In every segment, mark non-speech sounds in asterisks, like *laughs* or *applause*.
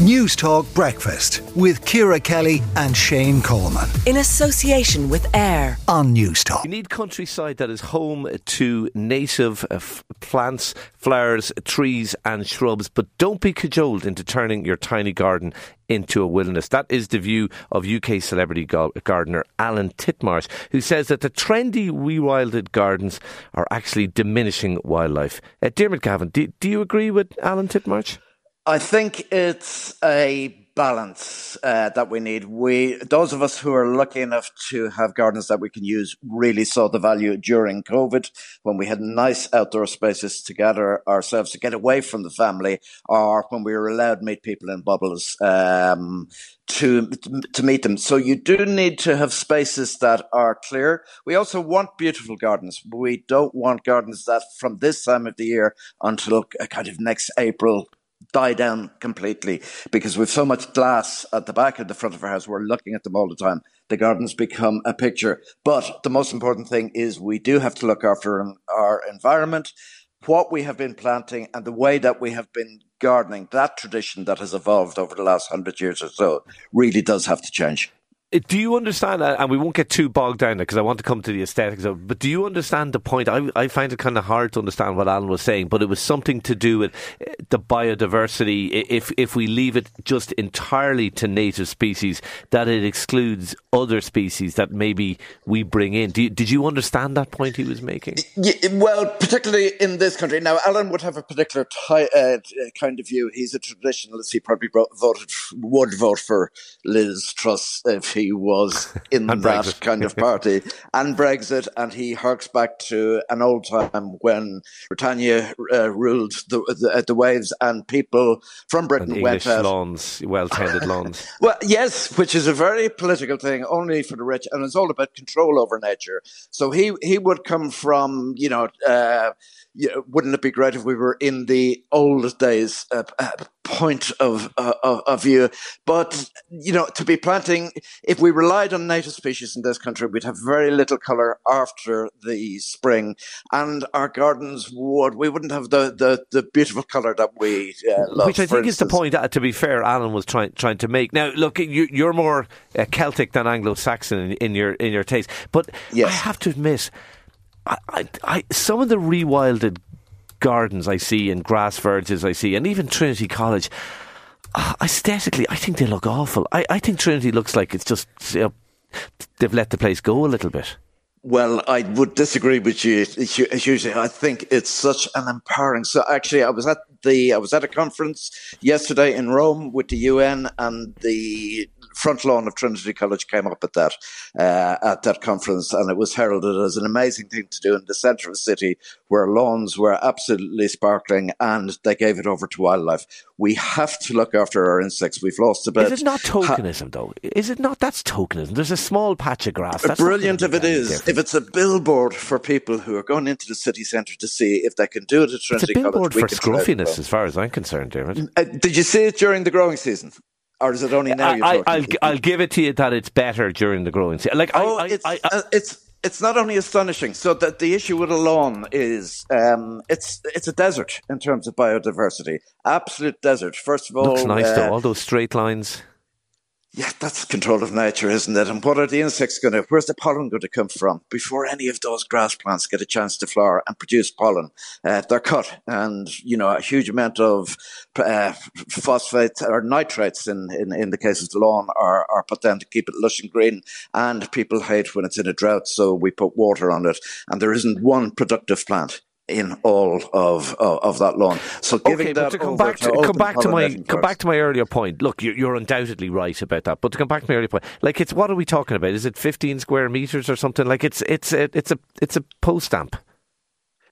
News Talk Breakfast with Ciara Kelly and Shane Coleman. In association with AIR on News Talk. You need countryside that is home to native uh, f- plants, flowers, trees, and shrubs, but don't be cajoled into turning your tiny garden into a wilderness. That is the view of UK celebrity gardener Alan Titchmarsh, who says that the trendy rewilded gardens are actually diminishing wildlife. Uh, Diarmuid Gavin, do, do you agree with Alan Titchmarsh? I think it's a balance uh, that we need. We, those of us who are lucky enough to have gardens that we can use, really saw the value during COVID when we had nice outdoor spaces to gather ourselves to get away from the family, or when we were allowed to meet people in bubbles. Um, to to meet them. So you do need to have spaces that are clear. We also want beautiful gardens. We don't want gardens that from this time of the year until kind of next April die down completely because we've so much glass at the back of the front of our house. We're looking at them all the time. The gardens become a picture. But the most important thing is we do have to look after our environment, what we have been planting, and the way that we have been gardening. That tradition that has evolved over the last hundred years or so really does have to change. Do you understand, and we won't get too bogged down there because I want to come to the aesthetics of but do you understand the point? I, I find it kind of hard to understand what Alan was saying, but it was something to do with eh, the biodiversity. If, if we leave it just entirely to native species, that it excludes other species that maybe we bring in. You, did you understand that point he was making? Yeah, well, particularly in this country. Now, Alan would have a particular ty- uh, kind of view. He's a traditionalist. He probably voted, would vote for Liz Truss if he he was *laughs* in that Brexit. kind of party and Brexit, and he harks back to an old time when Britannia uh, ruled the, the, the, waves, and people from Britain and went out. lawns, well tended lawns. *laughs* well, yes, which is a very political thing, only for the rich, and it's all about control over nature. So he he would come from you know. Uh, wouldn't it be great if we were in the old days uh, uh, point of, uh, of view? But you know, to be planting, if we relied on native species in this country, we'd have very little color after the spring, and our gardens would we wouldn't have the the, the beautiful color that we uh, love. Which I think instance. is the point. Uh, to be fair, Alan was trying trying to make. Now, look, you, are more uh, Celtic than Anglo-Saxon in, in your in your taste, but yes. I have to admit. I, I, I, some of the rewilded gardens I see and grass verges I see, and even Trinity College, uh, aesthetically, I think they look awful. I, I think Trinity looks like it's just you know, they've let the place go a little bit. Well, I would disagree with you hugely. I think it's such an empowering. So actually, I was at the I was at a conference yesterday in Rome with the UN and the front lawn of Trinity College came up at that uh, at that conference, and it was heralded as an amazing thing to do in the centre of the city, where lawns were absolutely sparkling, and they gave it over to wildlife. We have to look after our insects. We've lost a bit. Is it not tokenism, ha- though? Is it not? That's tokenism. There's a small patch of grass. That's brilliant if it is. Different. If it's a billboard for people who are going into the city centre to see if they can do it at Trinity College. It's a billboard College, for scruffiness, as far as I'm concerned, Diarmuid. Uh, did you see it during the growing season? Or is it only now? I, will I'll give it to you that it's better during the growing season. Like, oh, I, it's I, uh, it's it's not only astonishing. So that the issue with a lawn is um, it's it's a desert in terms of biodiversity, absolute desert. First of all, looks nice uh, though. All those straight lines. Yeah, that's control of nature, isn't it? And what are the insects going to, where's the pollen going to come from? Before any of those grass plants get a chance to flower and produce pollen, uh, they're cut. And, you know, a huge amount of uh, phosphates or nitrates in, in, in the case of the lawn are, are put down to keep it lush and green. And people hate when it's in a drought, so we put water on it. And there isn't one productive plant in all of of, of that loan. So giving okay, that to come back to, to come back to my come back to my earlier point. Look, you're, you're, undoubtedly right about that. But to come back to my earlier point, like it's what are we talking about? Is it 15 square meters or something? Like it's it's a, it's a it's a post stamp.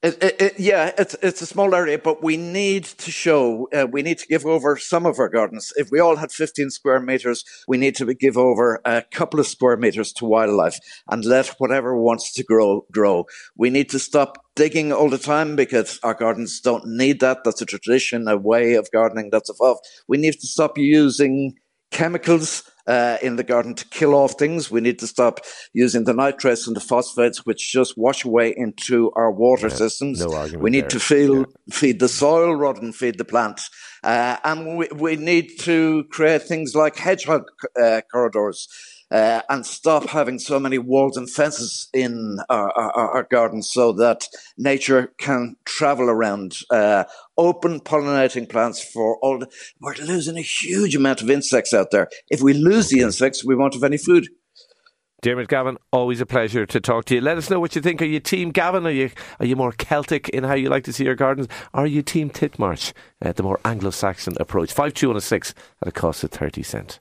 It, it, it, yeah, it's it's a small area, but we need to show. Uh, we need to give over some of our gardens. If we all had 15 square meters, we need to give over a couple of square meters to wildlife and let whatever wants to grow grow. We need to stop digging all the time because our gardens don't need that. That's a tradition, a way of gardening that's evolved. We need to stop using chemicals uh, in the garden to kill off things. We need to stop using the nitrates and the phosphates, which just wash away into our water yeah, systems. No argument we need there. to feed, yeah. feed the soil rather than feed the plants. Uh, and we, we need to create things like hedgehog uh, corridors uh, and stop having so many walls and fences in our, our, our gardens so that nature can travel around. Uh, open pollinating plants for all. The, we're losing a huge amount of insects out there. If we lose the insects, we won't have any food. Diarmuid Gavin, always a pleasure to talk to you. Let us know what you think. Are you Team Gavin? Are you are you more Celtic in how you like to see your gardens? Are you Team Titchmarsh, uh, the more Anglo-Saxon approach? Five two one a six at a cost of thirty cent.